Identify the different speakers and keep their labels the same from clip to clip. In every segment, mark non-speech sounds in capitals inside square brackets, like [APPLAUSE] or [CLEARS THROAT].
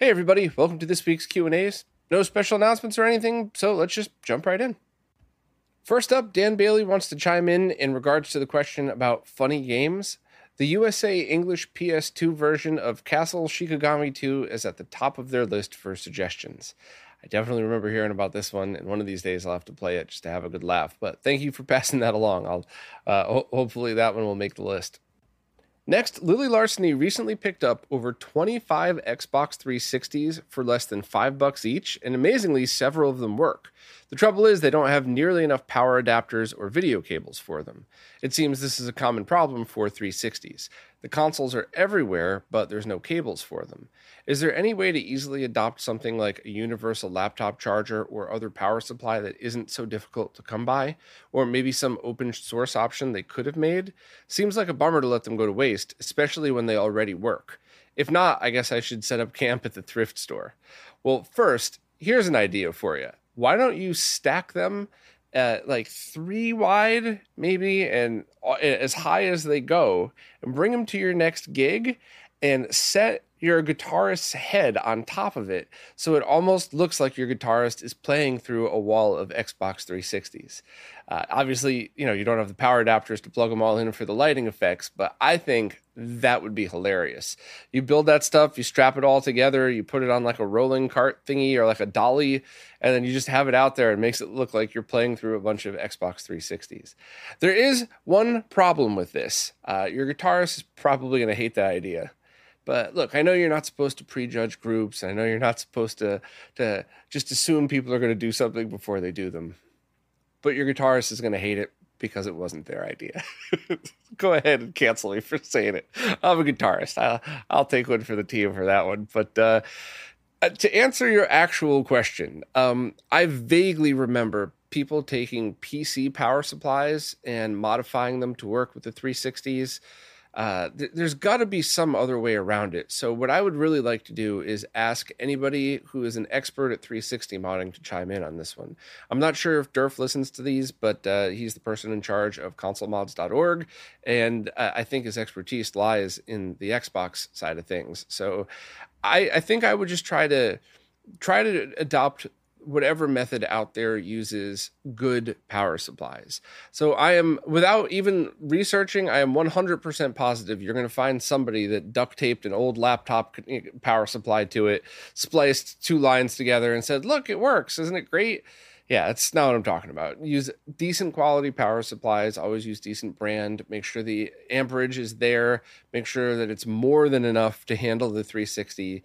Speaker 1: Hey everybody, welcome to this week's Q&As. No special announcements or anything, so let's just jump right in. First up, Dan Bailey wants to chime in in regards to the question about funny games. The USA English PS2 version of Castle Shikigami 2 is at the top of their list for suggestions. I definitely remember hearing about this one, and one of these days I'll have to play it just to have a good laugh. But thank you for [LAUGHS] passing that along. I'll uh, ho- hopefully that one will make the list. Next, Lily Larceny recently picked up over 25 Xbox 360s for less than 5 bucks each, and amazingly several of them work. The trouble is they don't have nearly enough power adapters or video cables for them. It seems this is a common problem for 360s. The consoles are everywhere, but there's no cables for them. Is there any way to easily adopt something like a universal laptop charger or other power supply that isn't so difficult to come by? Or maybe some open source option they could have made? Seems like a bummer to let them go to waste, especially when they already work. If not, I guess I should set up camp at the thrift store. Well, first, here's an idea for you. Why don't you stack them at like three wide, maybe, and as high as they go, and bring them to your next gig and set your guitarist's head on top of it so it almost looks like your guitarist is playing through a wall of Xbox 360s. Uh, obviously, you know, you don't have the power adapters to plug them all in for the lighting effects, but I think that would be hilarious. You build that stuff, you strap it all together, you put it on like a rolling cart thingy or like a dolly, and then you just have it out there and makes it look like you're playing through a bunch of Xbox 360s. There is one problem with this. Uh, your guitarist is probably going to hate that idea. But look, I know you're not supposed to prejudge groups. I know you're not supposed to to just assume people are going to do something before they do them. But your guitarist is going to hate it because it wasn't their idea. [LAUGHS] Go ahead and cancel me for saying it. I'm a guitarist. I'll, I'll take one for the team for that one. But uh, uh to answer your actual question, um, I vaguely remember people taking PC power supplies and modifying them to work with the 360s uh, th- there's got to be some other way around it. So, what I would really like to do is ask anybody who is an expert at 360 modding to chime in on this one. I'm not sure if Durf listens to these, but uh, he's the person in charge of consolemods.org, and uh, I think his expertise lies in the Xbox side of things. So, I, I think I would just try to try to adopt whatever method out there uses good power supplies. So I am, without even researching, I am 100% positive you're going to find somebody that duct taped an old laptop eh, power supply to it, spliced two lines together, and said, Look, it works. Isn't it great? Yeah, that's not what I'm talking about. Use decent quality power supplies. Always use decent brand. Make sure the amperage is there. Make sure that it's more than enough to handle the 360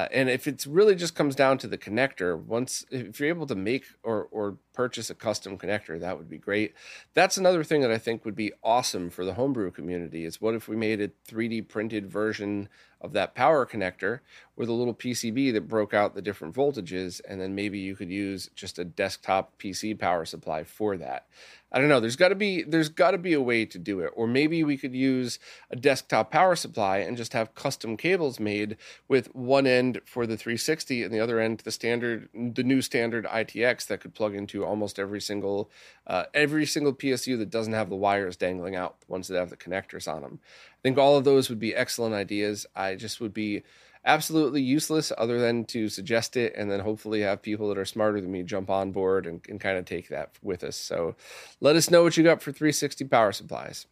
Speaker 1: uh, and if it really just comes down to the connector, once if you're able to make or or purchase a custom connector, that would be great. That's another thing that I think would be awesome for the homebrew community. Is what if we made a 3D printed version of that power connector with a little PCB that broke out the different voltages, and then maybe you could use just a desktop PC power supply for that. I don't know. There's got to be there's got to be a way to do it, or maybe we could use a desktop power supply and just have custom cables made with one end for the 360 and the other end the standard the new standard ITX that could plug into almost every single uh, every single PSU that doesn't have the wires dangling out, the ones that have the connectors on them. I think all of those would be excellent ideas. I just would be absolutely useless other than to suggest it and then hopefully have people that are smarter than me jump on board and, and kind of take that with us. So let us know what you got for 360 power supplies.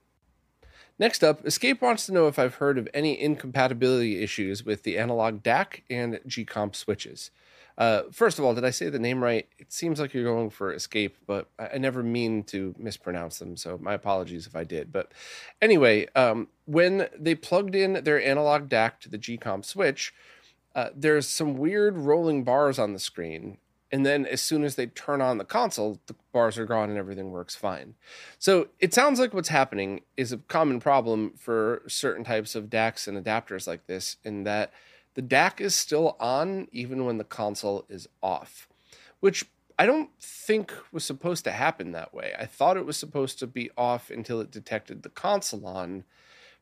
Speaker 1: Next up, Escape wants to know if I've heard of any incompatibility issues with the analog DAC and G-Comp switches. Uh, first of all, did I say the name right? It seems like you're going for Escape, but I, I never mean to mispronounce them, so my apologies if I did. But anyway, um, when they plugged in their analog DAC to the G-Comp switch, uh, there's some weird rolling bars on the screen and then as soon as they turn on the console the bars are gone and everything works fine so it sounds like what's happening is a common problem for certain types of DACs and adapters like this in that the DAC is still on even when the console is off which I don't think was supposed to happen that way. I thought it was supposed to be off until it detected the console on,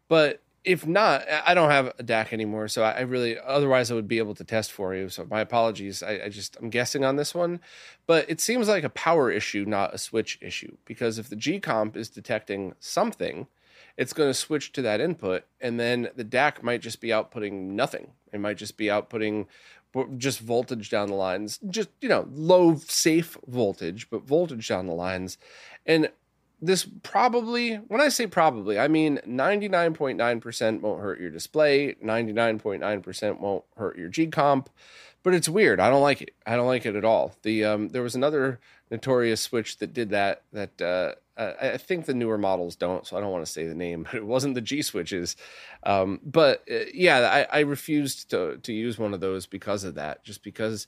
Speaker 1: but if not, I don't have a DAC anymore, so I really otherwise I would be able to test for you. So my apologies. I, I, just I'm guessing on this one, but it seems like a power issue, not a switch issue, because if the G comp is detecting something, it's going to switch to that input, and then the DAC might just be outputting nothing. It might just be outputting just voltage down the lines, just you know low safe voltage, but voltage down the lines, and this probably, when I say probably, I mean 99.9% won't hurt your display, 99.9% won't hurt your G comp, but it's weird. I don't like it. I don't like it at all. The um, there was another notorious switch that did that. That uh, I think the newer models don't, so I don't want to say the name, [LAUGHS] but it wasn't the G switches. Um, but uh, yeah, I, I refused to to use one of those because of that, just because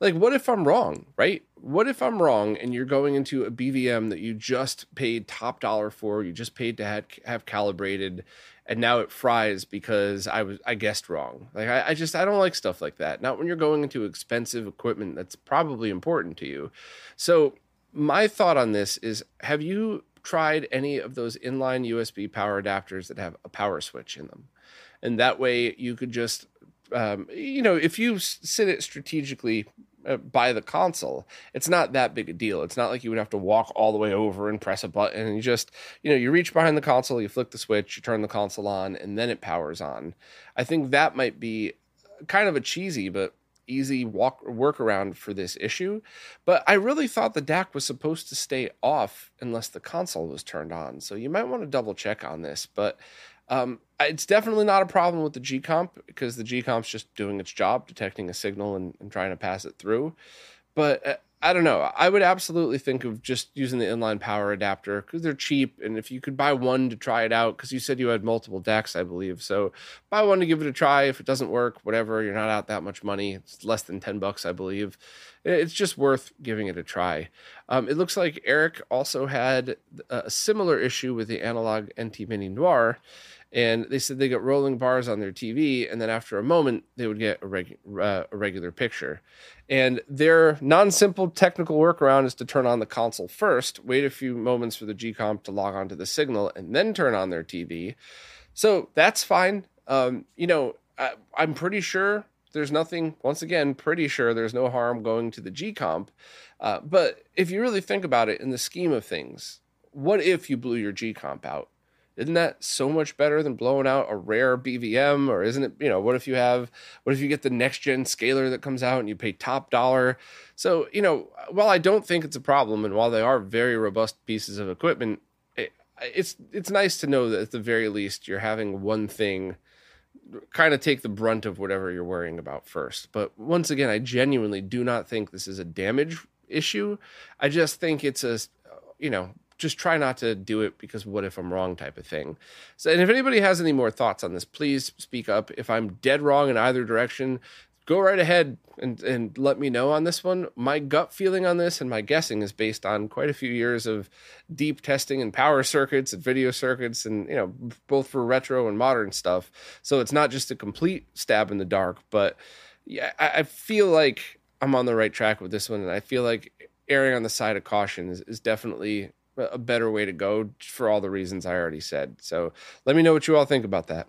Speaker 1: like what if i'm wrong right? What if i'm wrong and you're going into a bvm that you just paid top dollar for you just paid to have, have calibrated and now it fries because i was i guessed wrong? Like I, I just i don't like stuff like that not when you're going into expensive equipment that's probably important to you. So my thought on this is have you tried any of those inline usb power adapters that have a power switch in them and that way you could just um, you know, if you sit it strategically uh, by the console, it's not that big a deal. It's not like you would have to walk all the way over and press a button. And you just, you know, you reach behind the console, you flick the switch, you turn the console on, and then it powers on. I think that might be kind of a cheesy but easy walk workaround for this issue. But I really thought the DAC was supposed to stay off unless the console was turned on. So you might want to double check on this. But um, it's definitely not a problem with the G comp because the G comp's just doing its job, detecting a signal and, and trying to pass it through. But uh, I don't know. I would absolutely think of just using the inline power adapter because they're cheap. And if you could buy one to try it out, because you said you had multiple DACs, I believe. So buy one to give it a try. If it doesn't work, whatever, you're not out that much money. It's less than 10 bucks, I believe. It's just worth giving it a try. Um, it looks like Eric also had a similar issue with the analog NT Mini Noir and they said they got rolling bars on their TV, and then after a moment, they would get a, uh, a regular picture. And their non simple technical workaround is to turn on the console first, wait a few moments for the G-Comp to log onto the signal, and then turn on their TV. So that's fine. Um, you know, I, I'm pretty sure there's nothing, once again, pretty sure there's no harm going to the G-Comp. Uh, but if you really think about it in the scheme of things, what if you blew your G-Comp out? Isn't that so much better than blowing out a rare BVM? Or isn't it, you know, what if you have, what if you get the next gen scaler that comes out and you pay top dollar? So, you know, while I don't think it's a problem and while they are very robust pieces of equipment, it, it's, it's nice to know that at the very least you're having one thing kind of take the brunt of whatever you're worrying about first. But once again, I genuinely do not think this is a damage issue. I just think it's a, you know, just try not to do it because what if I'm wrong type of thing. So, and if anybody has any more thoughts on this, please speak up. If I'm dead wrong in either direction, go right ahead and, and let me know on this one. My gut feeling on this and my guessing is based on quite a few years of deep testing and power circuits and video circuits and, you know, both for retro and modern stuff. So it's not just a complete stab in the dark, but yeah, I, I feel like I'm on the right track with this one. And I feel like erring on the side of caution is, is definitely a better way to go for all the reasons I already said. So let me know what you all think about that.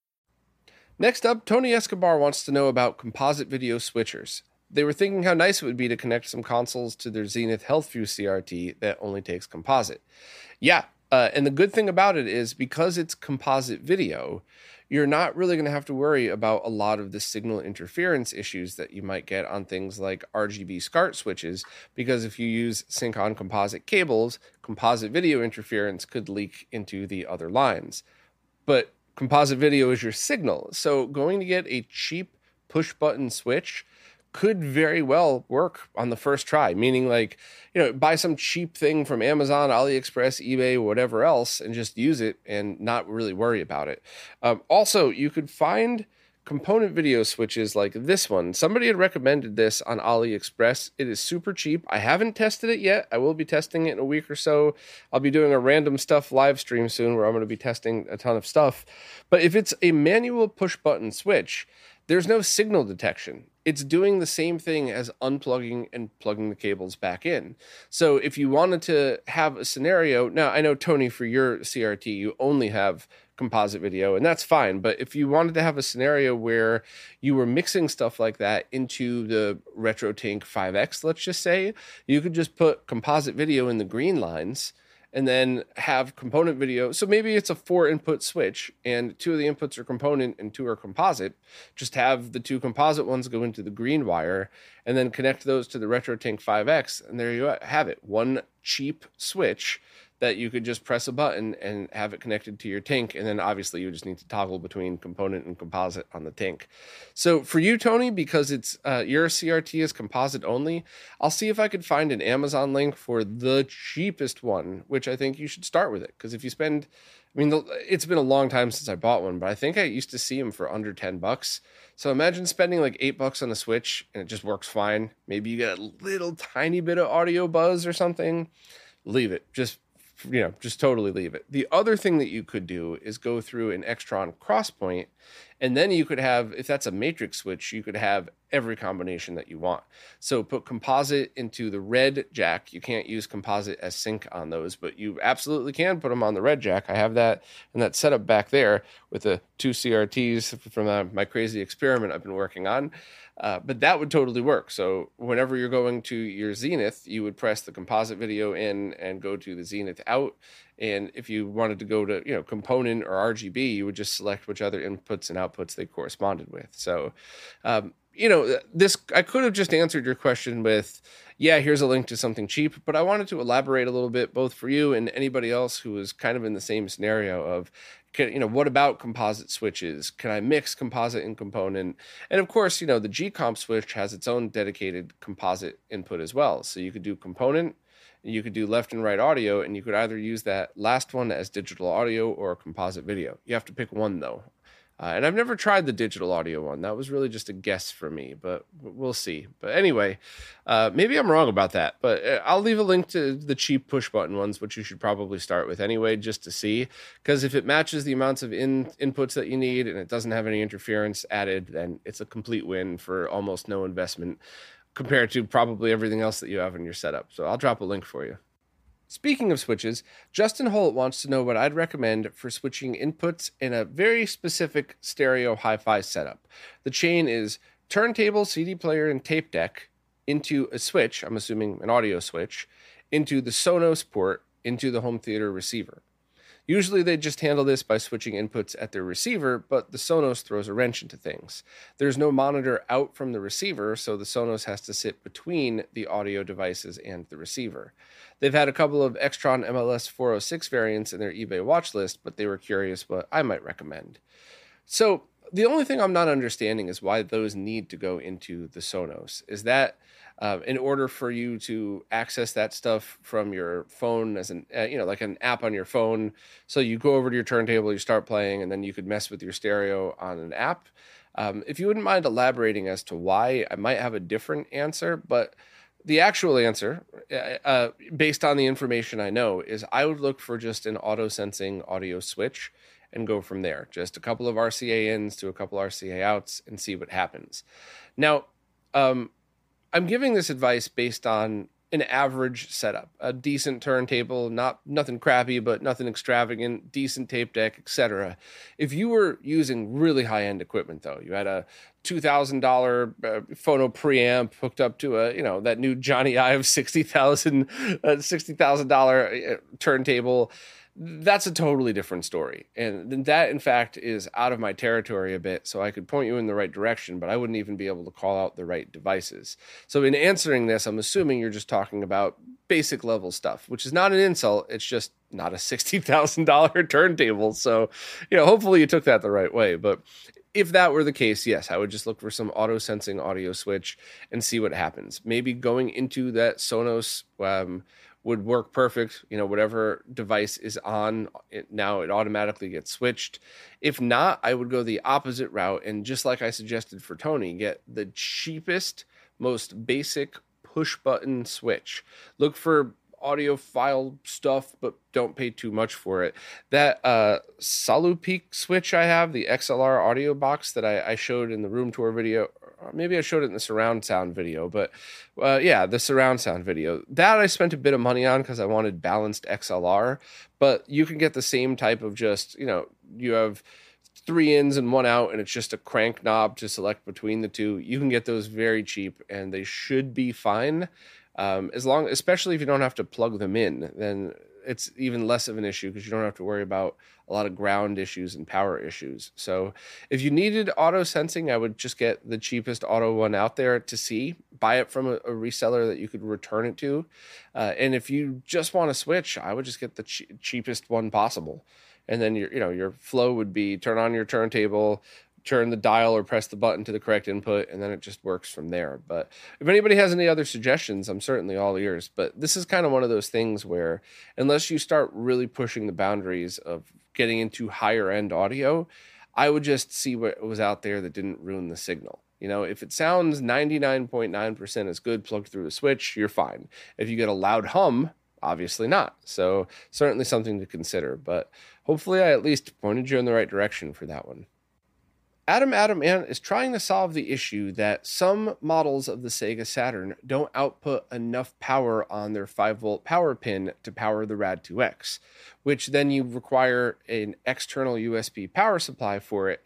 Speaker 1: Next up, Tony Escobar wants to know about composite video switchers. They were thinking how nice it would be to connect some consoles to their Zenith HealthView CRT that only takes composite. Yeah, uh, and the good thing about it is because it's composite video, you're not really going to have to worry about a lot of the signal interference issues that you might get on things like RGB SCART switches. Because if you use sync on composite cables, composite video interference could leak into the other lines. But composite video is your signal. So going to get a cheap push button switch could very well work on the first try, meaning like, you know, buy some cheap thing from Amazon, AliExpress, eBay, whatever else, and just use it and not really worry about it. Um, also, you could find component video switches like this one. Somebody had recommended this on AliExpress. It is super cheap. I haven't tested it yet. I will be testing it in a week or so. I'll be doing a random stuff live stream soon where I'm going to be testing a ton of stuff. But if it's a manual push button switch, there's no signal detection it's doing the same thing as unplugging and plugging the cables back in. So if you wanted to have a scenario, now I know Tony for your CRT you only have composite video and that's fine, but if you wanted to have a scenario where you were mixing stuff like that into the RetroTink 5X, let's just say, you could just put composite video in the green lines and then have component video. So maybe it's a four input switch and two of the inputs are component and two are composite. Just have the two composite ones go into the green wire and then connect those to the RetroTink 5X. And there you have it one cheap switch that you could just press a button and have it connected to your tank. And then obviously you just need to toggle between component and composite on the tank. So for you, Tony, because it's uh, your CRT is composite only, I'll see if I could find an Amazon link for the cheapest one, which I think you should start with it. Because if you spend, I mean, it's been a long time since I bought one, but I think I used to see them for under 10 bucks. So imagine spending like eight bucks on a Switch and it just works fine. Maybe you get a little tiny bit of audio buzz or something. Leave it. Just you know, just totally leave it. The other thing that you could do is go through an Extron crosspoint, and then you could have, if that's a matrix switch, you could have every combination that you want. So put composite into the red jack. You can't use composite as sync on those, but you absolutely can put them on the red jack. I have that and that setup back there with the two CRTs from uh, my crazy experiment I've been working on. Uh, but that would totally work. So whenever you're going to your Zenith, you would press the composite video in and go to the Zenith out. And if you wanted to go to you know component or RGB, you would just select which other inputs and outputs they corresponded with. So um, you know, this I could have just answered your question with, yeah, here's a link to something cheap, but I wanted to elaborate a little bit both for you and anybody else who is kind of in the same scenario of can, you know, what about composite switches? Can I mix composite and component? And of course, you know, the G-Comp switch has its own dedicated composite input as well. So you could do component, you could do left and right audio, and you could either use that last one as digital audio or composite video. You have to pick one though. Uh, and I've never tried the digital audio one. That was really just a guess for me, but we'll see. But anyway, uh, maybe I'm wrong about that. But uh, I'll leave a link to the cheap push button ones, which you should probably start with anyway, just to see. Because if it matches the amounts of in- inputs that you need and it doesn't have any interference added, then it's a complete win for almost no investment compared to probably everything else that you have in your setup. So I'll drop a link for you. Speaking of switches, Justin Holt wants to know what I'd recommend for switching inputs in a very specific stereo hi fi setup. The chain is turntable, CD player, and tape deck into a switch, I'm assuming an audio switch, into the Sonos port into the home theater receiver. Usually they just handle this by switching inputs at their receiver, but the Sonos throws a wrench into things. There's no monitor out from the receiver, so the Sonos has to sit between the audio devices and the receiver. They've had a couple of Extron MLS 406 variants in their eBay watch list, but they were curious what I might recommend. So the only thing I'm not understanding is why those need to go into the Sonos. Is that uh, in order for you to access that stuff from your phone as an uh, you know like an app on your phone. So you go over to your turntable you start playing and then you could mess with your stereo on an app. Um, if you wouldn't mind elaborating as to why i might have a different answer but the actual answer uh, uh based on the information i know is i would look for just an auto sensing audio switch and go from there. Just a couple of rca ins to a couple rca outs and see what happens. Now um, I'm giving this advice based on an average setup, a decent turntable, not nothing crappy, but nothing extravagant, decent tape deck, etc. If you were using really high end equipment, though, you had a two thousand dollar uh, phono preamp hooked up to a you know that new Jony Ive sixty thousand uh, sixty thousand dollar uh, turntable that's a totally different story. And that, in fact, is out of my territory a bit. So I could point you in the right direction, but I wouldn't even be able to call out the right devices. So, in answering this, I'm assuming you're just talking about basic level stuff, which is not an insult. It's just not a $60,000 [LAUGHS] turntable. So, you know, hopefully you took that the right way. But if that were the case, yes, I would just look for some auto sensing audio switch and see what happens. Maybe going into that Sonos. Um, would work perfect. You know, whatever device is on it now, it automatically gets switched. If not, I would go the opposite route and just like I suggested for Tony, get the cheapest, most basic push button switch. Look for audiophile stuff, but don't pay too much for it. That uh, Salupeak switch I have, the XLR audio box that I, I showed in the room tour video, maybe I showed it in the surround sound video, but uh, yeah, the surround sound video. That I spent a bit of money on because I wanted balanced XLR, but you can get the same type of just, you know, you have three ins and one out, and it's just a crank knob to select between the two. You can get those very cheap, and they should be fine. Um, as long, especially if you don't have to plug them in, then it's even less of an issue because you don't have to worry about a lot of ground issues and power issues. So if you needed auto sensing, I would just get the cheapest auto one out there to see. Buy it from a, a reseller that you could return it to. Uh, and if you just want to switch, I would just get the cheapest one possible. And then your you know your flow would be turn on your turntable, turn the dial or press the button to the correct input and then it just works from there. But if anybody has any other suggestions i'm certainly all ears. But this is kind of one of those things where unless you start really pushing the boundaries of getting into higher end audio i would just see what was out there that didn't ruin the signal. You know if it sounds 99.9% as good plugged through a switch you're fine. If you get a loud hum obviously not. So certainly something to consider. But hopefully i at least pointed you in the right direction for that one Adam Adam Ant is trying to solve the issue that some models of the Sega Saturn don't output enough power on their 5 volt power pin to power the Rad2X, which then you require an external USB power supply for it.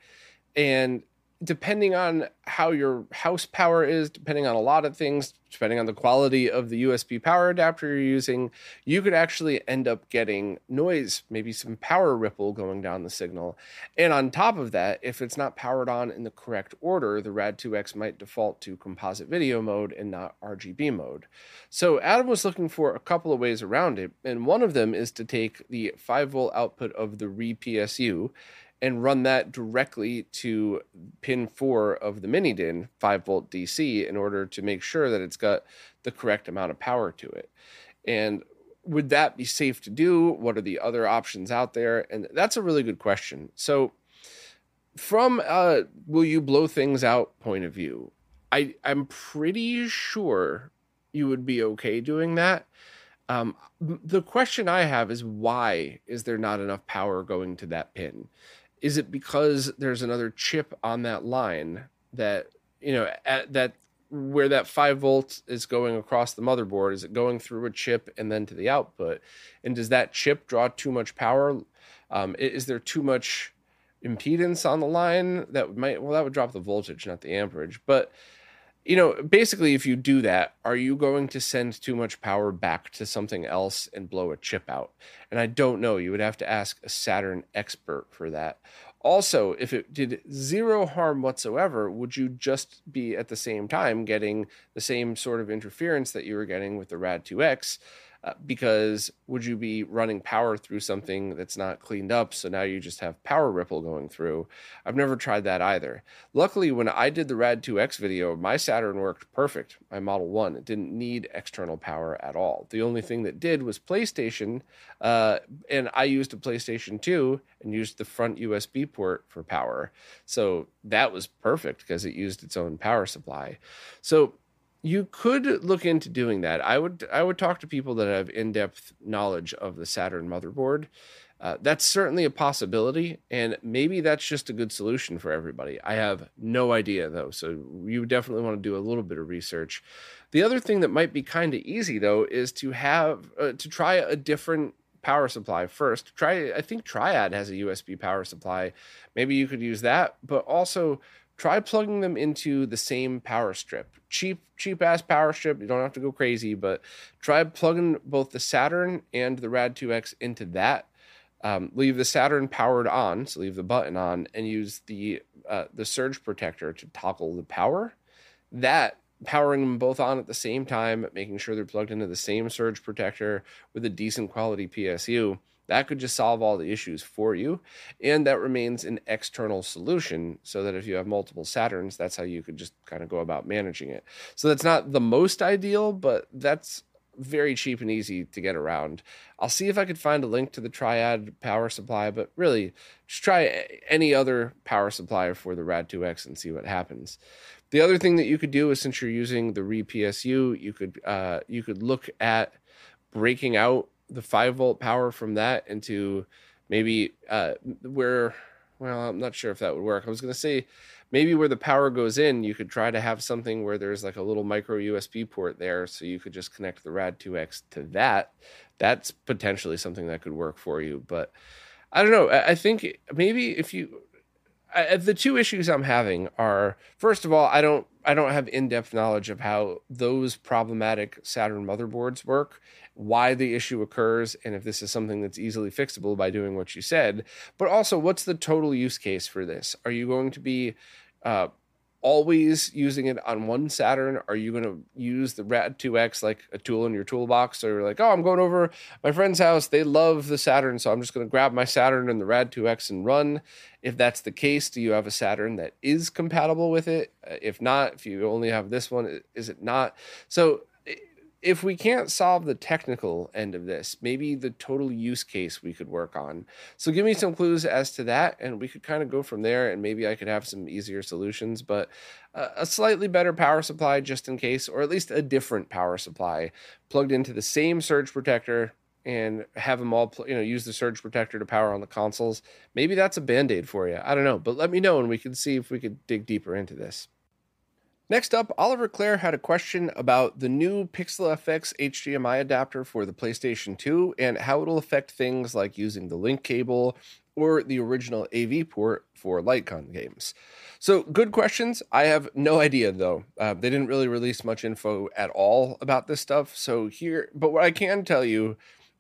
Speaker 1: And depending on how your house power is, depending on a lot of things, depending on the quality of the USB power adapter you're using, you could actually end up getting noise, maybe some power ripple going down the signal. And on top of that, if it's not powered on in the correct order, the Rad2X might default to composite video mode and not RGB mode. So Adam was looking for a couple of ways around it, and one of them is to take the 5 volt output of the RePSU and run that directly to pin four of the mini DIN 5 volt DC in order to make sure that it's got the correct amount of power to it. And would that be safe to do? What are the other options out there? And that's a really good question. So, from a will you blow things out point of view, I, I'm pretty sure you would be okay doing that. Um, the question I have is why is there not enough power going to that pin? Is it because there's another chip on that line that you know at that where that 5 volts is going across the motherboard is it going through a chip and then to the output? And does that chip draw too much power? Um, is there too much impedance on the line that might well that would drop the voltage not the amperage. But you know, basically, if you do that, are you going to send too much power back to something else and blow a chip out? And I don't know. You would have to ask a Saturn expert for that. Also, if it did zero harm whatsoever, would you just be at the same time getting the same sort of interference that you were getting with the Rad 2X? Uh, because would you be running power through something that's not cleaned up? So now you just have power ripple going through. I've never tried that either. Luckily when i did the rad 2x video my saturn worked perfect my model 1 it didn't need external power at all. The only thing that did was playstation uh, and i used a playstation 2 and used the front usb port for power. So that was perfect because it used its own power supply. So you could look into doing that. I would I would talk to people that have in-depth knowledge of the Saturn motherboard. Uh, that's certainly a possibility, and maybe that's just a good solution for everybody. I have no idea though, so you definitely want to do a little bit of research. The other thing that might be kind of easy though is to have uh, to try a different power supply first. Try, I think Triad has a USB power supply. Maybe you could use that, but also try plugging them into the same power strip. Cheap, cheap ass power strip. You don't have to go crazy, but try plugging both the Saturn and the Rad 2X into that um, leave the Saturn powered on, so leave the button on, and use the uh, the surge protector to toggle the power. That powering them both on at the same time, making sure they're plugged into the same surge protector with a decent quality PSU. That could just solve all the issues for you. And that remains an external solution so that if you have multiple Saturns, that's how you could just kind of go about managing it. So that's not the most ideal, but that's very cheap and easy to get around. I'll see if I could find a link to the Triad power supply, but really, just try any other power supply for the Rad 2X and see what happens. The other thing that you could do is since you're using the RePSU, you could uh, you could look at breaking out the five volt power from that into maybe uh, where. Well, I'm not sure if that would work. I was going to say maybe where the power goes in, you could try to have something where there's like a little micro USB port there, so you could just connect the Rad 2X to that. That's potentially something that could work for you. But I don't know. I think maybe if you, I, the two issues I'm having are first of all, I don't I don't have in-depth knowledge of how those problematic Saturn motherboards work, why the issue occurs, and if this is something that's easily fixable by doing what you said. But also, what's the total use case for this? Are you going to be uh, always using it on one Saturn? Are you going to use the Rad 2X like a tool in your toolbox? Or like, oh, I'm going over my friend's house. They love the Saturn, so I'm just going to grab my Saturn and the Rad 2X and run. If that's the case, do you have a Saturn that is compatible with it? Uh, if not, if you only have this one, is it not? So if we can't solve the technical end of this, maybe the total use case we could work on. So give me some clues as to that, and we could kind of go from there. And maybe I could have some easier solutions, but a slightly better power supply just in case, or at least a different power supply plugged into the same surge protector and have them all, you know, use the surge protector to power on the consoles. Maybe that's a band aid for you. I don't know, but let me know and we can see if we could dig deeper into this. Next up, Oliver Clare had a question about the new Pixel FX HDMI adapter for the PlayStation 2 and how it'll affect things like using the link cable or the original AV port for light gun games. So, good questions. I have no idea though. Uh, they didn't really release much info at all about this stuff. So, here, but what I can tell you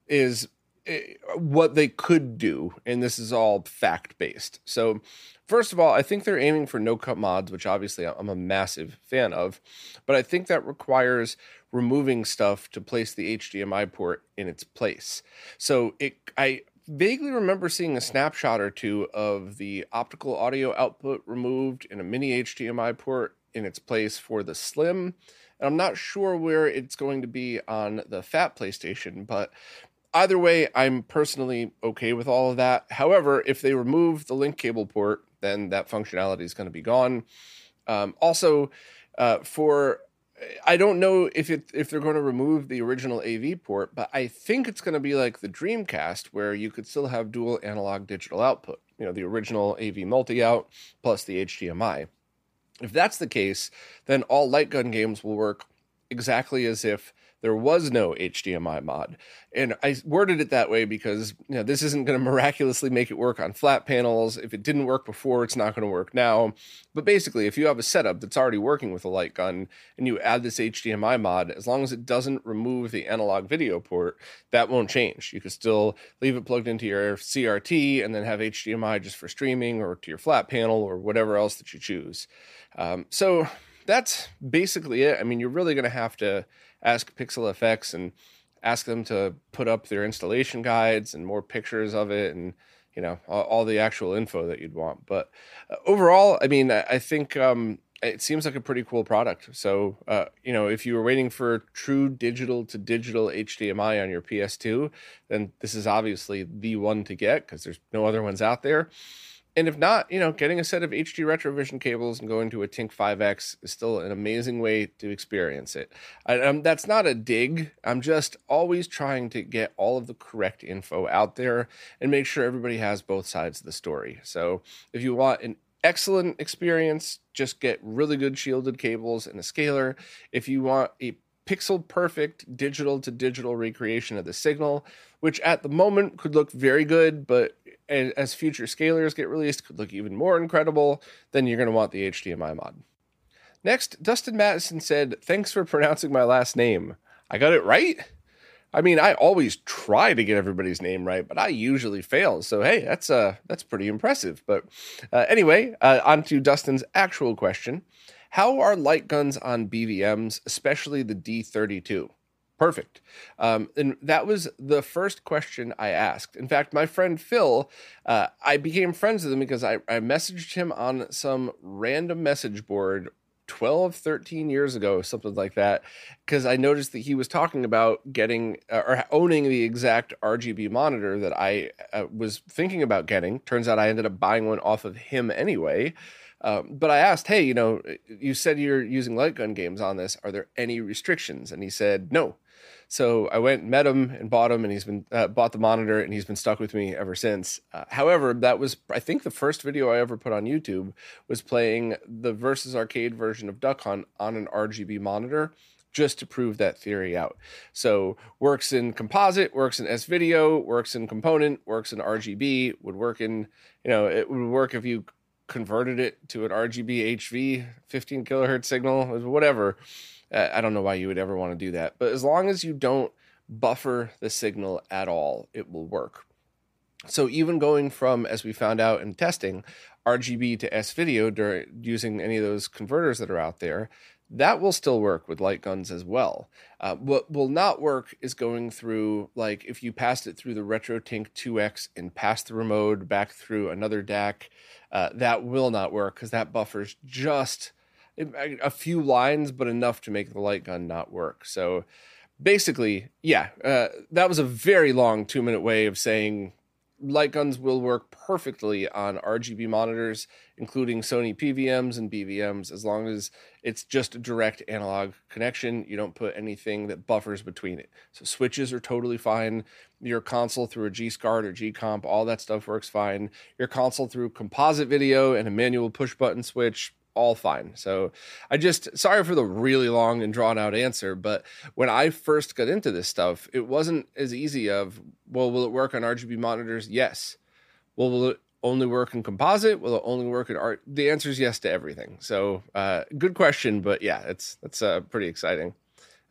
Speaker 1: is Eh, what they could do, and this is all fact based. So, First of all, I think they're aiming for no cut mods, which obviously I'm a massive fan of, but I think that requires removing stuff to place the HDMI port in its place. So it I vaguely remember seeing a snapshot or two of the optical audio output removed and a mini HDMI port in its place for the Slim. And I'm not sure where it's going to be on the fat PlayStation, but either way, I'm personally okay with all of that. However, if they remove the link cable port then that functionality is going to be gone. Um, also, uh, for I don't know if it if they're going to remove the original AV port, but I think it's going to be like the Dreamcast, where you could still have dual analog digital output. You know, the original AV multi out plus the HDMI. If that's the case, then all light gun games will work exactly as if there was no HDMI mod. And I worded it that way because you know this isn't going [LAUGHS] to miraculously make it work on flat panels. If it didn't work before, it's not going to work now. But basically, if you have a setup that's already working with a light gun and you add this HDMI mod, as long as it doesn't remove the analog video port, that won't change. You can still leave it plugged into your CRT and then have HDMI just for streaming or to your flat panel or whatever else that you choose. Um, so that's basically it. I mean, you're really going to have to ask Pixel FX and ask them to put up their installation guides and more pictures of it and you know all, all the actual info that you'd want. But uh, overall, I mean, I, I think um, it seems like a pretty cool product. So uh, you know, if you were waiting for true digital to digital HDMI on your PS2, then this is obviously the one to get because there's no other ones out there. And if not, you know, getting a set of HD Retrovision cables and going to a Tink 5X is still an amazing way to experience it. I, um, that's not a dig. I'm just always trying to get all of the correct info out there and make sure everybody has both sides of the story. So if you want an excellent experience, just get really good shielded cables and a scaler. If you want a pixel perfect digital to digital recreation of the signal, which at the moment could look very good, but as future scalers get released, could look even more incredible, then you're going to want the HDMI mod. Next, Dustin Madison said, Thanks for pronouncing my last name. I got it right? I mean, I always try to get everybody's name right, but I usually fail. So hey, that's uh that's pretty impressive. But uh, anyway, uh, on to Dustin's actual question: How are light guns on BVMs, especially the D32? Perfect. Um, and that was the first question I asked. In fact, my friend Phil, uh, I became friends with him because I, I messaged him on some random message board 12, 13 years ago, something like that, because I noticed that he was talking about getting uh, or owning the exact RGB monitor that I uh, was thinking about getting. Turns out I ended up buying one off of him anyway. Um, but I asked, hey, you know, you said you're using light gun games on this. Are there any restrictions? And he said, no. So I went and met him and bought him, and he's been uh, bought the monitor, and he's been stuck with me ever since. Uh, however, that was I think the first video I ever put on YouTube was playing the versus arcade version of Duck Hunt on an RGB monitor just to prove that theory out. So works in composite, works in S video, works in component, works in RGB, would work in, you know, it would work if you converted it to an RGB HV 15 kilohertz signal, whatever. I don't know why you would ever want to do that, but as long as you don't buffer the signal at all, it will work. So even going from, as we found out in testing, RGB to S video during using any of those converters that are out there, that will still work with light guns as well. Uh, what will not work is going through, like, if you passed it through the RetroTink 2X and passed through mode back through another DAC, uh, that will not work because that buffers just a few lines, but enough to make the light gun not work. So basically, yeah, uh, that was a very long two minute way of saying light guns will work perfectly on RGB monitors, including Sony PVMs and BVMs, as long as it's just a direct analog connection. You don't put anything that buffers between it. So switches are totally fine. Your console through a G SCART or G Comp, all that stuff works fine. Your console through composite video and a manual push button switch, all fine. So I just sorry for the really long and drawn out answer, but when I first got into this stuff, it wasn't as easy of, well, will it work on RGB monitors? Yes. Well, will it only work in composite? Will it only work in art? The answer is yes to everything. So uh, good question, but yeah, it's that's uh, pretty exciting.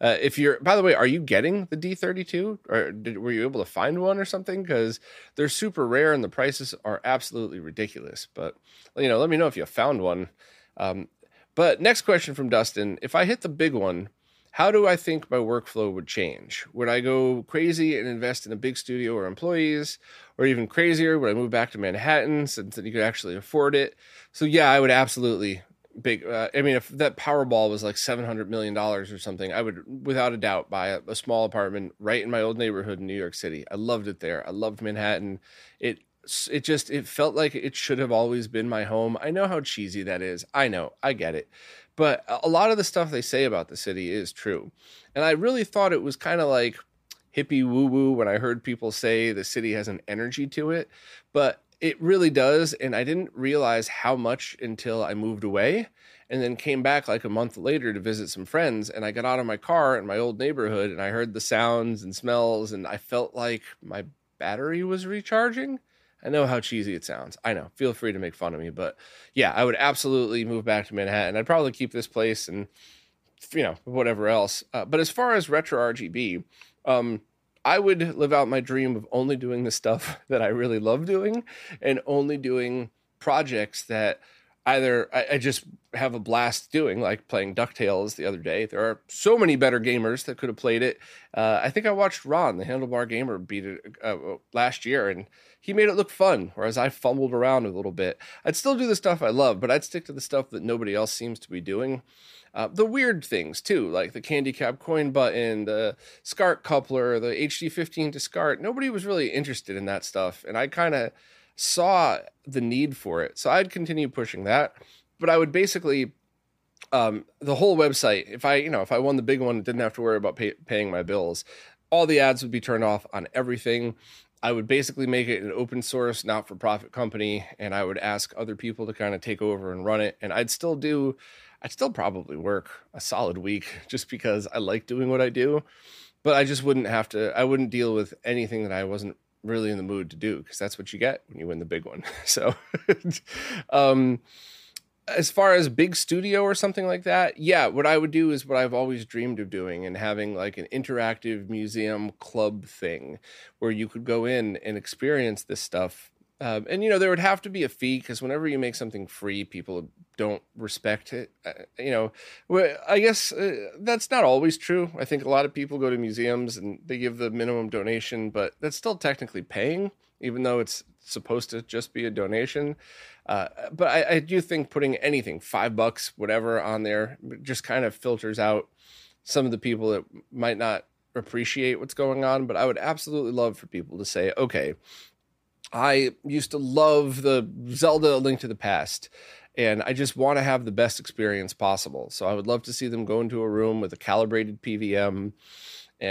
Speaker 1: Uh, if you're, by the way, are you getting the D32 or did, were you able to find one or something? Because they're super rare and the prices are absolutely ridiculous. But you know, let me know if you found one. Um, but next question from Dustin: If I hit the big one, how do I think my workflow would change? Would I go crazy and invest in a big studio or employees, or even crazier? Would I move back to Manhattan since you could actually afford it? So yeah, I would absolutely big. Uh, I mean, if that Powerball was like seven hundred million dollars or something, I would without a doubt buy a, a small apartment right in my old neighborhood in New York City. I loved it there. I loved Manhattan. It it just it felt like it should have always been my home. I know how cheesy that is. I know. I get it. But a lot of the stuff they say about the city is true. And I really thought it was kind of like hippie woo woo when I heard people say the city has an energy to it, but it really does and I didn't realize how much until I moved away and then came back like a month later to visit some friends and I got out of my car in my old neighborhood and I heard the sounds and smells and I felt like my battery was recharging I know how cheesy it sounds. I know. Feel free to make fun of me, but yeah, I would absolutely move back to Manhattan. I'd probably keep this place and you know whatever else. Uh, but as far as retro RGB, um, I would live out my dream of only doing the stuff [LAUGHS] that I really love doing and only doing projects that either I, I, just have a blast doing, like playing DuckTales the other day. There are so many better gamers that could have played it. Uh, I think I watched Ron, the Handlebar Gamer, beat it uh, last year, and he made it look fun, whereas I fumbled around a little bit. I'd still do the stuff I love, but I'd stick to the stuff that nobody else seems to be doing. Uh, the weird things too, like the candy cap coin button, the SCART coupler, the HD15 to SCART. Nobody was really interested in that stuff, and I kind of saw the need for it. So I'd continue pushing that, but I would basically um, the whole website. If I, you know, if I won the big one, and didn't have to worry about pay, paying my bills. All the ads would be turned off on everything. I would basically make it an open source, not for profit company, and I would ask other people to kind of take over and run it. And I'd still do, I'd still probably work a solid week [LAUGHS] just because I like doing what I do. But I just wouldn't have to, I wouldn't deal with anything that I wasn't really in the mood to do because that's what you get when you win the big one. [LAUGHS] So, [LAUGHS] um, as far as big studio or something like that, yeah, what I would do is what I've always dreamed of doing and having like an interactive museum club thing where you could go in and experience this stuff. Um, and you know there would have to be a fee because whenever you make something free, people don't respect it. Uh, you know, I guess uh, that's not always true. I think a lot of people go to museums and they give the minimum donation, but that's still technically paying, even though it's supposed to just be a donation. Uh, but I, I, do think putting anything, five bucks, whatever, on there just kind of filters out some of the people that might not appreciate what's going on. But I would absolutely love for people to say, okay, I used to love the Zelda Link to the Past. And I just want to have the best experience possible. So I would love to see them go into a room with a calibrated PVM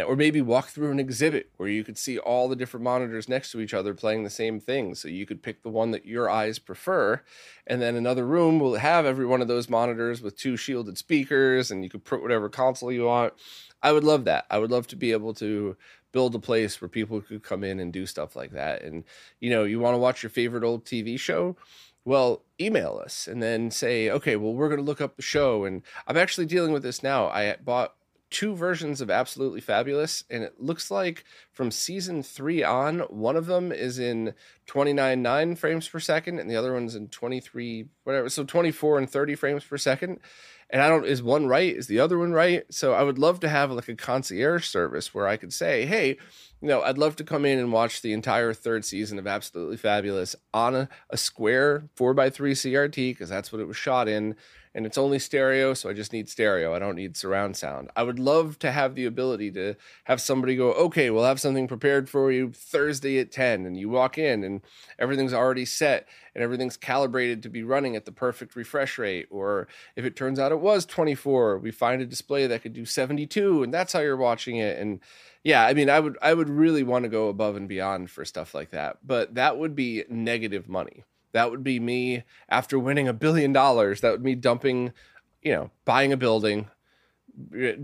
Speaker 1: or maybe walk through an exhibit where you could see all the different monitors next to each other playing the same thing. So you could pick the one that your eyes prefer. And then another room will have every one of those monitors with two shielded speakers, and you could put whatever console you want. I would love that. I would love to be able to build a place where people could come in and do stuff like that. And, you know, you want to watch your favorite old TV show? well email us and then say okay well we're going to look up the show and i'm actually dealing with this now i bought two versions of Absolutely Fabulous, and it looks like from season three on, one of them is in 29.9 frames per second, and the other one's in 23, whatever. So 24 and 30 frames per second. And I don't, is one right? Is the other one right? So I would love to have like a concierge service where I could say, hey, you know, I'd love to come in and watch the entire third season of Absolutely Fabulous on a, a square 4x3 CRT, because that's what it was shot in and it's only stereo, so I just need stereo. I don't need surround sound. I would love to have the ability to have somebody go, okay, we'll have something prepared for you Thursday at 10, and you walk in and everything's already set and everything's calibrated to be running at the perfect refresh rate. Or if it turns out it was 24, we find a display that could do 72, and that's how you're watching it. And yeah, I mean, I would I would really want to go above and beyond for stuff like that, but that would be negative money. That would be me after winning a billion dollars. That would be dumping, you know, buying a building. Eh,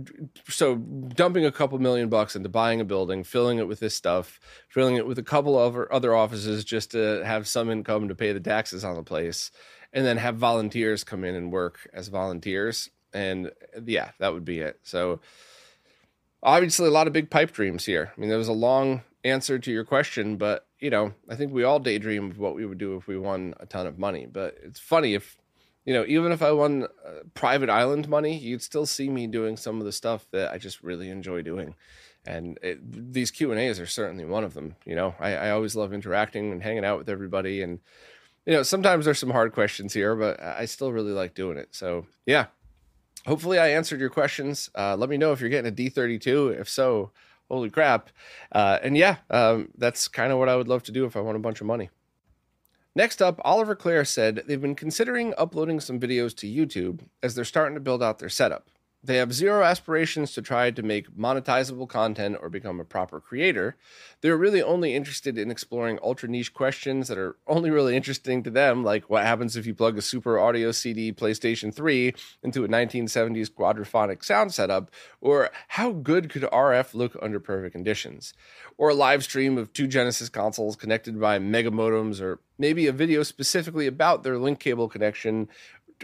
Speaker 1: so dumping a couple million bucks into buying a building, filling it with this stuff, filling it with a couple of other offices just to have some income to pay the taxes on the place, and then have volunteers come in and work as volunteers. And yeah, that would be it. So obviously a lot of big pipe dreams here. I mean, there was a long answer to your question, but you know, I think we all daydream of what we would do if we won a ton of money. But it's funny if, you know, even if I won uh, private island money, you'd still see me doing some of the stuff that I just really enjoy doing. And it, these Q and A's are certainly one of them. You know, I, I always love interacting and hanging out with everybody. And you know, sometimes there's some hard questions here, but I still really like doing it. So yeah, hopefully I answered your questions. Uh, let me know if you're getting a D32. If so, holy crap. Uh, and yeah, um, that's kind of what I would love to do if I want a bunch of money. Next up, Oliver Clare said they've been considering uploading some videos to YouTube as they're starting to build out their setup. They have zero aspirations to try to make monetizable content or become a proper creator. They're really only interested in exploring ultra niche questions that are only really interesting to them, like what happens if you plug a Super Audio CD PlayStation 3 into a 1970s quadraphonic sound setup, or how good could RF look under perfect conditions, or a live stream of two Genesis consoles connected by mega modems, or maybe a video specifically about their link cable connection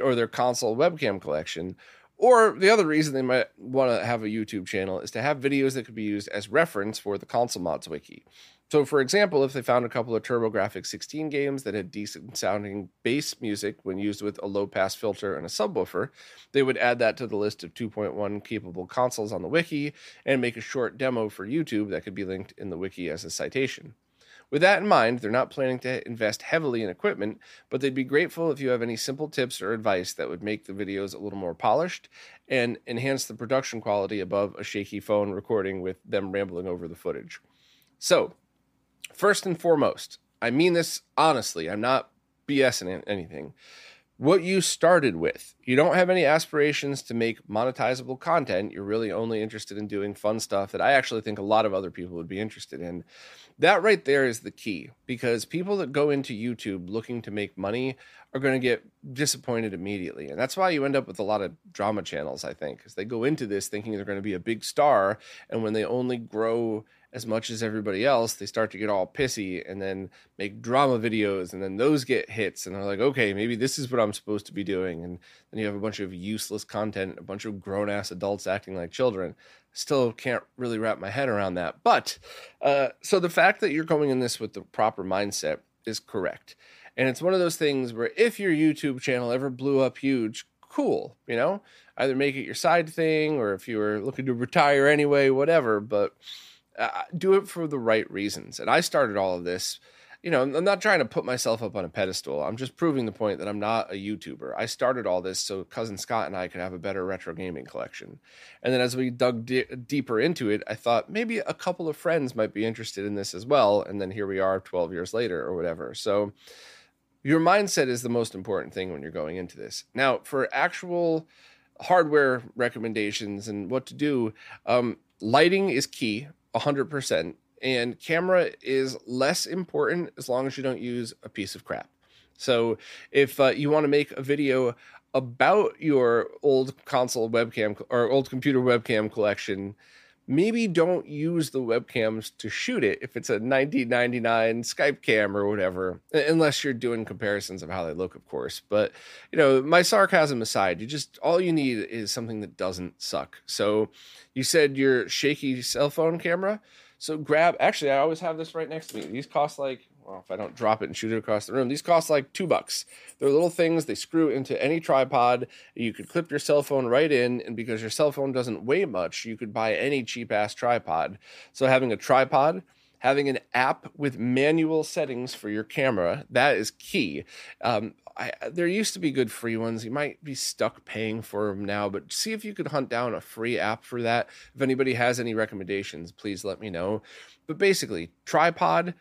Speaker 1: or their console webcam collection or the other reason they might want to have a YouTube channel is to have videos that could be used as reference for the console mods wiki. So, for example, if they found a couple of TurboGrafx 16 games that had decent sounding bass music when used with a low pass filter and a subwoofer, they would add that to the list of 2.1 capable consoles on the wiki and make a short demo for YouTube that could be linked in the wiki as a citation. With that in mind, they're not planning to invest heavily in equipment, but they'd be grateful if you have any simple tips or advice that would make the videos a little more polished and enhance the production quality above a shaky phone recording with them rambling over the footage. So, first and foremost, I mean this honestly. I'm not BSing anything. What you started with. You don't have any aspirations to make monetizable content. You're really only interested in doing fun stuff that I actually think a lot of other people would be interested in. That right there is the key because people that go into YouTube looking to make money are going to get disappointed immediately. And that's why you end up with a lot of drama channels, I think, because they go into this thinking they're going to be a big star. And when they only grow as much as everybody else, they start to get all pissy and then make drama videos. And then those get hits. And they're like, okay, maybe this is what I'm supposed to be doing. And then you have a bunch of useless content, a bunch of grown ass adults acting like children still can't really wrap my head around that. But uh, so the fact that you're going in this with the proper mindset is correct. And it's one of those things where if your YouTube channel ever blew up huge, cool, you know, either make it your side thing or if you were looking to retire anyway, whatever, but uh, do it for the right reasons. And I started all of this you know, I'm not trying to put myself up on a pedestal. I'm just proving the point that I'm not a YouTuber. I started all this so cousin Scott and I could have a better retro gaming collection. And then as we dug deeper into it, I thought maybe a couple of friends might be interested in this as well. And then here we are 12 years later or whatever. So your mindset is the most important thing when you're going into this. Now, for actual hardware recommendations and what to do, um, lighting is key 100% and camera is less important as long as you don't use a piece of crap. So if uh, you want to make a video about your old console webcam or old computer webcam collection, maybe don't use the webcams to shoot it if it's a 1999 Skype cam or whatever, unless you're doing comparisons of how they look, of course. But, you know, my sarcasm aside, you just, all you need is something that doesn't suck. So you said your shaky cell phone camera. So grab. Actually, I always have this right next to me. These cost like well, if I don't drop it and shoot it across the room, these cost like two bucks. They're little things. They screw into any tripod. You could clip your cell phone right in, and because your cell phone doesn't weigh much, you could buy any cheap ass tripod. So having a tripod having an app with manual settings for your camera that is key um, I, there used to be good free ones you might be stuck paying for them now but see if you could hunt down a free app for that if anybody has any recommendations please let me know but basically tripod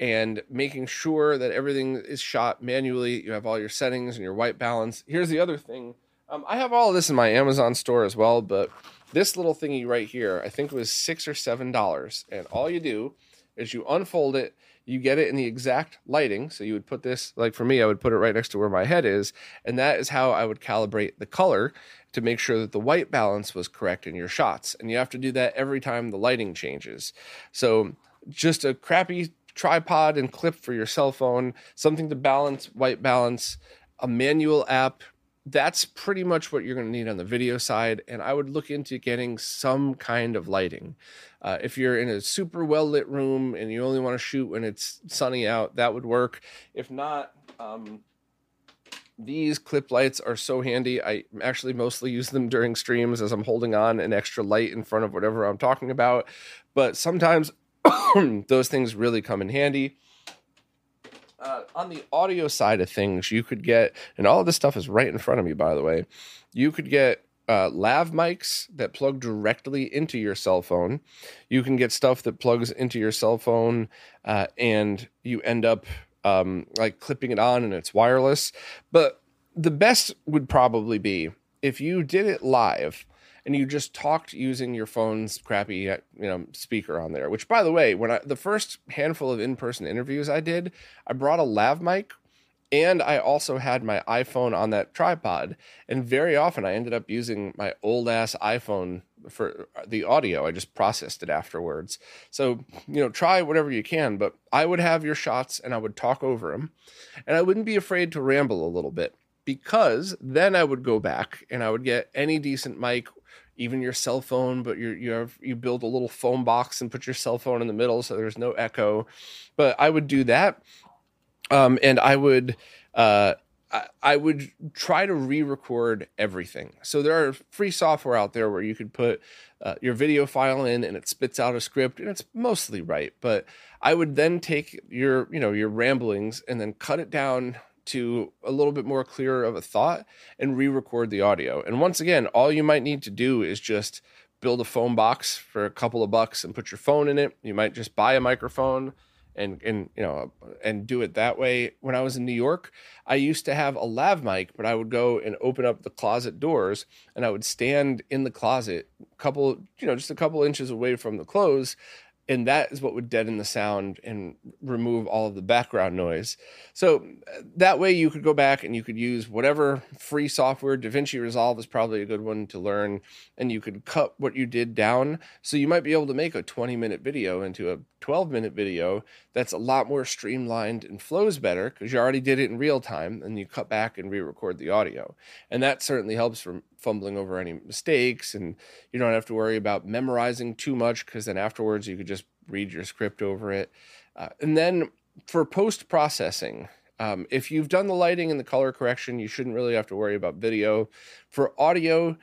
Speaker 1: and making sure that everything is shot manually you have all your settings and your white balance here's the other thing um, i have all of this in my amazon store as well but this little thingy right here i think it was six or seven dollars and all you do is you unfold it, you get it in the exact lighting. So you would put this, like for me, I would put it right next to where my head is. And that is how I would calibrate the color to make sure that the white balance was correct in your shots. And you have to do that every time the lighting changes. So just a crappy tripod and clip for your cell phone, something to balance white balance, a manual app that's pretty much what you're going to need on the video side. And I would look into getting some kind of lighting. Uh, if you're in a super well lit room and you only want to shoot when it's sunny out, that would work. If not, um, these clip lights are so handy. I actually mostly use them during streams as I'm holding on an extra light in front of whatever I'm talking about. But sometimes [CLEARS THROAT] those things really come in handy. Uh, on the audio side of things, you could get, and all of this stuff is right in front of me, by the way. You could get uh, lav mics that plug directly into your cell phone. You can get stuff that plugs into your cell phone uh, and you end up um, like clipping it on and it's wireless. But the best would probably be if you did it live and you just talked using your phone's crappy uh, you know speaker on there which by the way when i the first handful of in-person interviews i did i brought a lav mic and I also had my iPhone on that tripod. And very often I ended up using my old ass iPhone for uh, the audio. I just processed it afterwards. So, you know, try whatever you can, but I would have your shots and I would talk over them. And I wouldn't be afraid to ramble a little bit because then I would go back and I would get any decent mic even your cell phone, but you you have you build a little foam box and put your cell phone in the middle so there's no echo. But I would do that um, and I would uh, I, I would try to re-record everything. So there are free software out there where you could put uh, your video file in and it spits out a script and it's mostly right. But I would then take your you know your ramblings and then cut it down to a little bit more clear of a thought and re-record the audio. And once again, all you might need to do is just build a foam box for a couple of bucks and put your phone in it. You might just buy a microphone and and you know and do it that way. When I was in New York, I used to have a lav mic, but I would go and open up the closet doors and I would stand in the closet, couple you know just a couple inches away from the clothes and that is what would deaden the sound and remove all of the background noise. So uh, that way you could go back and you could use whatever free software. DaVinci Resolve is probably a good one to learn, and you could cut what you did down. So you might be able to make a 20 minute video into a 12 minute video that's a lot more streamlined and flows better because you already did it in real time and you cut back and re-record the audio. And that certainly helps from fumbling over any mistakes and you don't have to worry about memorizing too much because then afterwards you could just read your script over it. Uh, and then for post processing um, if you've done the lighting and the color correction you shouldn't really have to worry about video. For audio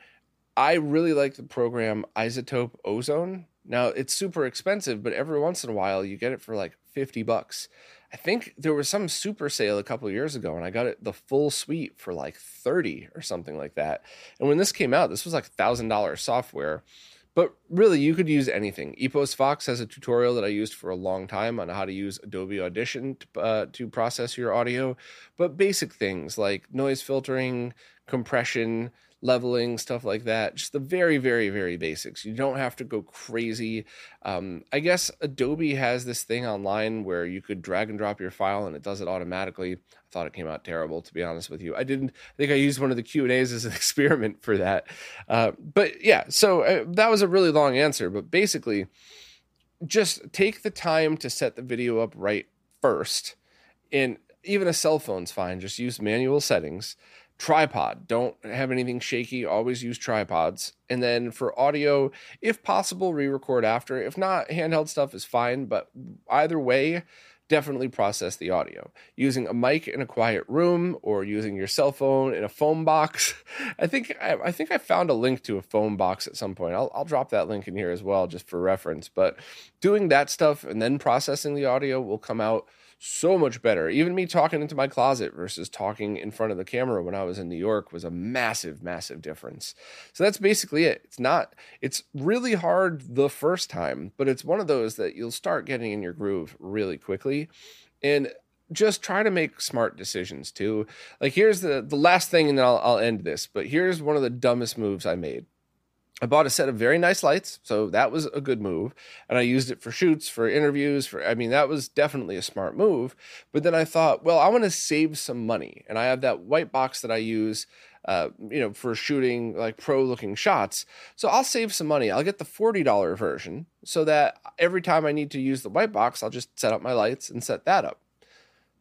Speaker 1: i really like the program iZotope Ozone. Now it's super expensive, but every once in a while you get it for like 50 bucks. I think there was some super sale a couple years ago and I got it the full suite for like 30 or something like that. And when this came out, this was like $1000 software. But really, you could use anything. EposVox has a tutorial that I used for a long time on how to use Adobe Audition to, uh, to process your audio. But basic things like noise filtering, compression, leveling, stuff like that. Just the very, very, very basics. You don't have to go crazy. Um, I guess Adobe has this thing online where you could drag and drop your file and it does it automatically. I thought it came out terrible, to be honest with you. I didn't I think I used one of the Q and A's as an [LAUGHS] experiment for that. Uh, but yeah, so uh, that was a really long answer. But basically, just take the time to set the video up right first. And even a cell phone's fine. Just use manual settings tripod. Don't have anything shaky. Always use tripods. And then for audio, if possible, re record after. If not, handheld stuff is fine. But either way, definitely process the audio using a mic in a quiet room or using your cell phone in a foam box. [LAUGHS] I think I, I, think I found a link to a foam box at some point. I'll, I'll drop that link in here as well, just for reference. But doing that stuff and then processing the audio will come out so much better. Even me talking into my closet versus talking in front of the camera when I was in New York was a massive, massive difference. So that's basically it. It's not, it's really hard the first time, but it's one of those that you'll start getting in your groove really quickly. And just try to make smart decisions too. Like here's the the last thing, and I'll, I'll end this. But here's one of the dumbest moves I made. I bought a set of very nice lights, so that was a good move. And I used it for shoots, for interviews, for I mean, that was definitely a smart move. But then I thought, well, I want to save some money. And I have that white box that I use uh, you know, for shooting like pro looking shots. So I'll save some money. I'll get the $40 version so that every time I need to use the white box, I'll just set up my lights and set that up.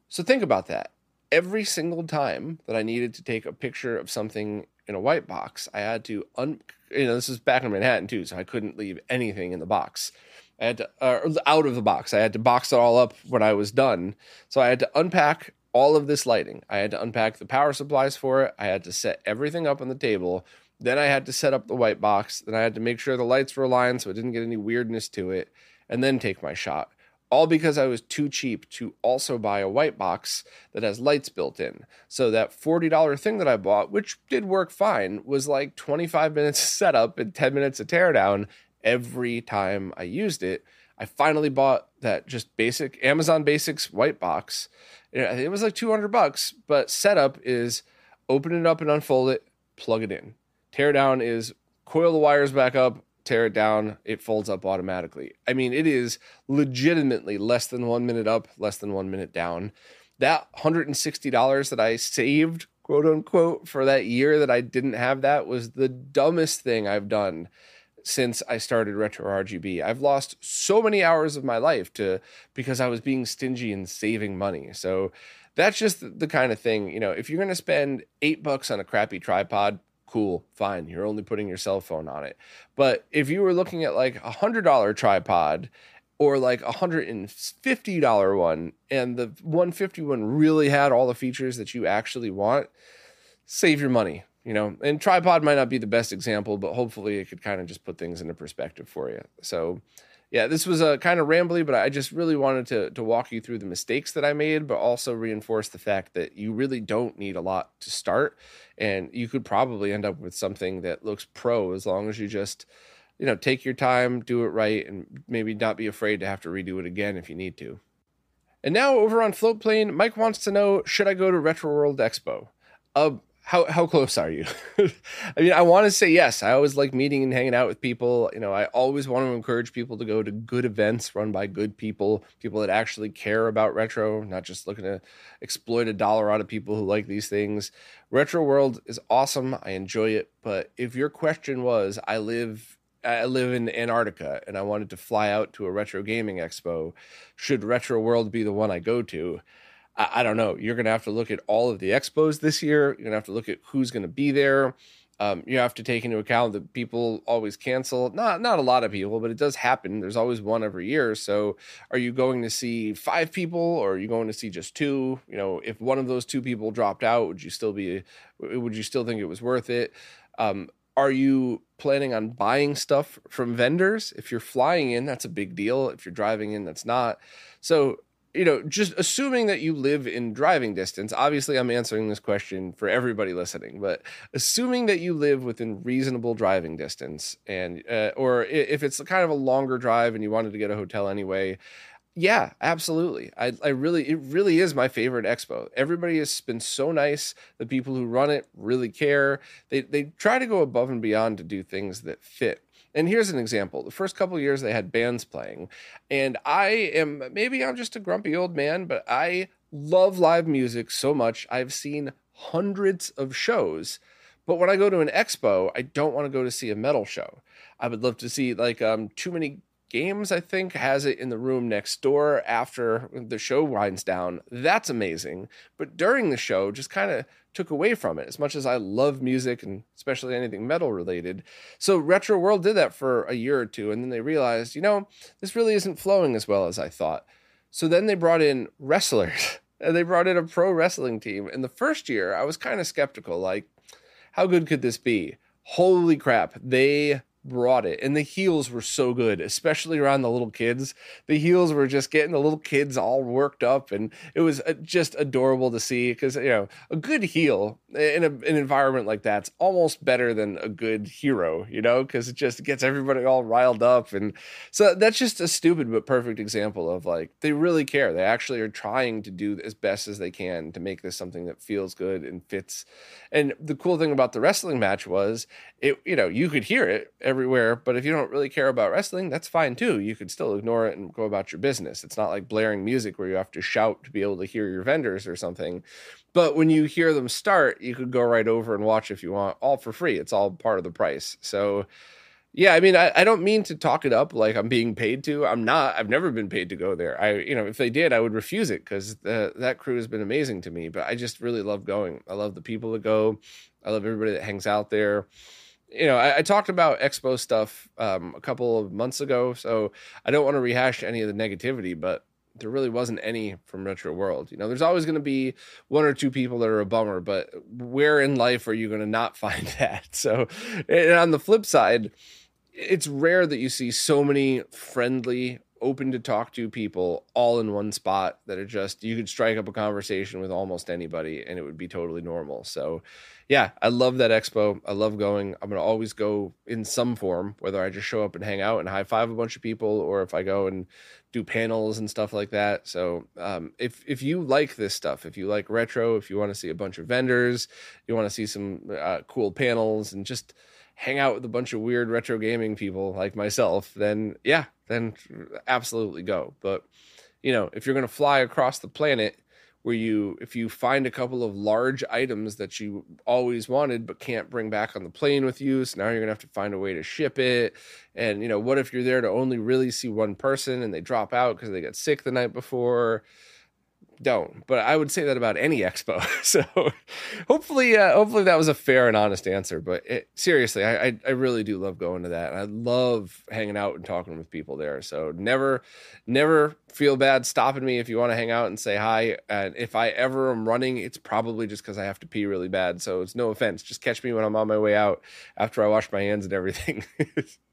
Speaker 1: So think about that. Every single time that I needed to take a picture of something in a white box, I had to un you know, this is back in Manhattan too, so I couldn't leave anything in the box. I had to uh, out of the box. I had to box it all up when I was done. So I had to unpack all of this lighting. I had to unpack the power supplies for it. I had to set everything up on the table. Then I had to set up the white box. Then I had to make sure the lights were aligned so it didn't get any weirdness to it, and then take my shot all because I was too cheap to also buy a white box that has lights built in. So that $40 thing that I bought, which did work fine, was like 25 [LAUGHS] minutes setup and 10 minutes of teardown every time I used it. I finally bought that just basic Amazon Basics white box. It was like 200 bucks, but setup is open it up and unfold it, plug it in. Teardown is coil the wires back up, tear it down, it folds up automatically. I mean, it is legitimately less than one minute up, less than one minute down. That $160 that I saved, quote unquote, for that year that I didn't have that was the dumbest thing I've done since I started retro RGB. I've lost so many hours of my life to because I was being stingy and saving money. So that's just the kind of thing, you know, if you're going to spend 8 bucks on a crappy tripod, cool, fine. You're only putting your cell phone on it. But if you were looking at like a hundred dollar tripod or like a hundred and fifty dollar one, and the one fifty one really had all the features that you actually want, save your money. You know, and tripod might not be the best example, but hopefully it could kind of just put things into perspective for you. So yeah, this was a kind of rambly, but I just really wanted to to walk you through the mistakes that I made, but also reinforce the fact that you really don't need a lot to start, and you could probably end up with something that looks pro as long as you just, you know, take your time, do it right, and maybe not be afraid to have to redo it again if you need to. And now over on Floatplane, Mike wants to know: Should I go to Retro World Expo? Uh, how how close are you? [LAUGHS] I mean, I want to say yes. I always like meeting and hanging out with people. You know, I always want to encourage people to go to good events run by good people, people that actually care about retro, not just looking to exploit a dollar out of people who like these things. Retro World is awesome. I enjoy it, but if your question was, I live I live in Antarctica and I wanted to fly out to a retro gaming expo, should Retro World be the one I go to? I, I don't know. You're going to have to look at all of the expos this year. You're going to have to look at who's going to be there. Um, you have to take into account that people always cancel. Not not a lot of people, but it does happen. There's always one every year. So, are you going to see five people, or are you going to see just two? You know, if one of those two people dropped out, would you still be? Would you still think it was worth it? Um, are you planning on buying stuff from vendors? If you're flying in, that's a big deal. If you're driving in, that's not. So you know, just assuming that you live in driving distance, obviously I'm answering this question for everybody listening, but assuming that you live within reasonable driving distance and, uh, or if it's kind of a longer drive and you wanted to get a hotel anyway, yeah, absolutely. I, I really, it really is my favorite expo. Everybody has been so nice. The people who run it really care. They, they try to go above and beyond to do things that fit and here's an example. The first couple years they had bands playing, and I am maybe I'm just a grumpy old man, but I love live music so much. I've seen hundreds of shows. But when I go to an expo, I don't want to go to see a metal show. I would love to see like um too many games i think has it in the room next door after the show winds down that's amazing but during the show just kind of took away from it as much as I love music and especially anything metal related. So Retro World did that for a year or two and then they realized, you know, this really isn't flowing as well as I thought. So then they brought in wrestlers [LAUGHS] and they brought in a pro wrestling team. And the first year I was kind of skeptical like how good could this be? Holy crap, they brought it. And the heels were so good, especially around the little kids. The heels were just getting the little kids all worked up, and it was uh, just adorable to see because, you know, a good heel in a, an environment like that's almost better than a good hero, you know, because it just gets everybody all riled up. And so that's just a stupid but perfect example of like they really care. They actually are trying to do as best as they can to make this something that feels good and fits. And the cool thing about the wrestling match was it, you know, you could hear it everywhere, but if you don't really care about wrestling, that's fine too. You could still ignore it and go about your business. It's not like blaring music where you have to shout to be able to hear your vendors or something. But when you hear them start, you could go right over and watch if you want, all for free. It's all part of the price. So, yeah, I mean, I, I don't mean to talk it up like I'm being paid to. I'm not. I've never been paid to go there. I, you know, if they did, I would refuse it because that crew has been amazing to me. But I just really love going. I love the people that go. I love everybody that hangs out there you know, I, I, talked about expo stuff um, a couple of months ago, so I don't want to rehash any of the negativity, but there really wasn't any from Retro World. You know, there's always going to be one or two people that are a bummer, but where in life are you going to not [LAUGHS] find that? So, and on the flip side, it's rare that you see so many friendly, open to talk to people all in one spot that are just you could strike up a conversation with almost anybody and it would be totally normal. So, yeah, I love that expo. I love going. I'm going to always go in some form, whether I just show up and hang out and high five a bunch of people or if I go and do panels and stuff like that. So, um, if if you like this stuff, if you like retro, if you want to see a bunch of vendors, you want to see some uh, cool panels and just hang out with a bunch of weird retro gaming people like myself, then yeah, then absolutely go. But you know, if you're going to fly across the planet where you if you find a couple of large items that you always wanted but can't bring back on the plane with you so now you're going to have to find a way to ship it and you know what if you're there to only really see one person and they drop out because they got sick the night before don't. But I would say that about any expo. [LAUGHS] So hopefully, uh, hopefully that was a fair and honest answer. But it, seriously, I, I, I really do love going to that. I love hanging out and talking with people there. So never never feel bad stopping me if you want to hang out and say hi. And if I ever am running, it's probably just because I have to pee really bad. So it's no offense. Just catch me when I'm on my way out after I wash my hands and everything. [LAUGHS]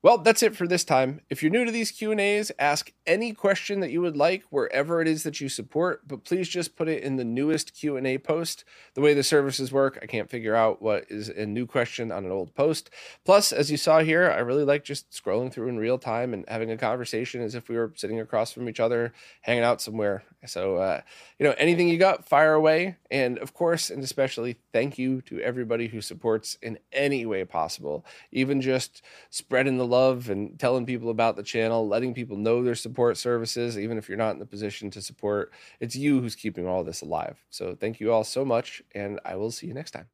Speaker 1: Well, that's it for this time. If you're new to these Q&As, ask any question that you would like wherever it is that you support, but please just put it in the newest Q&A post. The way the services work, I can't figure out what is a new question on an old post. Plus, as you saw here, I really like just scrolling through in real time and having a conversation as if we were sitting across from each other, hanging out somewhere. So, uh, you know, anything you got, fire away. And of course, and especially thank you to everybody who supports in any way possible, even just spreading the love and telling people about the channel, letting people know their support services, even if you're not in the position to support. It's you who's keeping all this alive. So thank you all so much, and I will see you next time.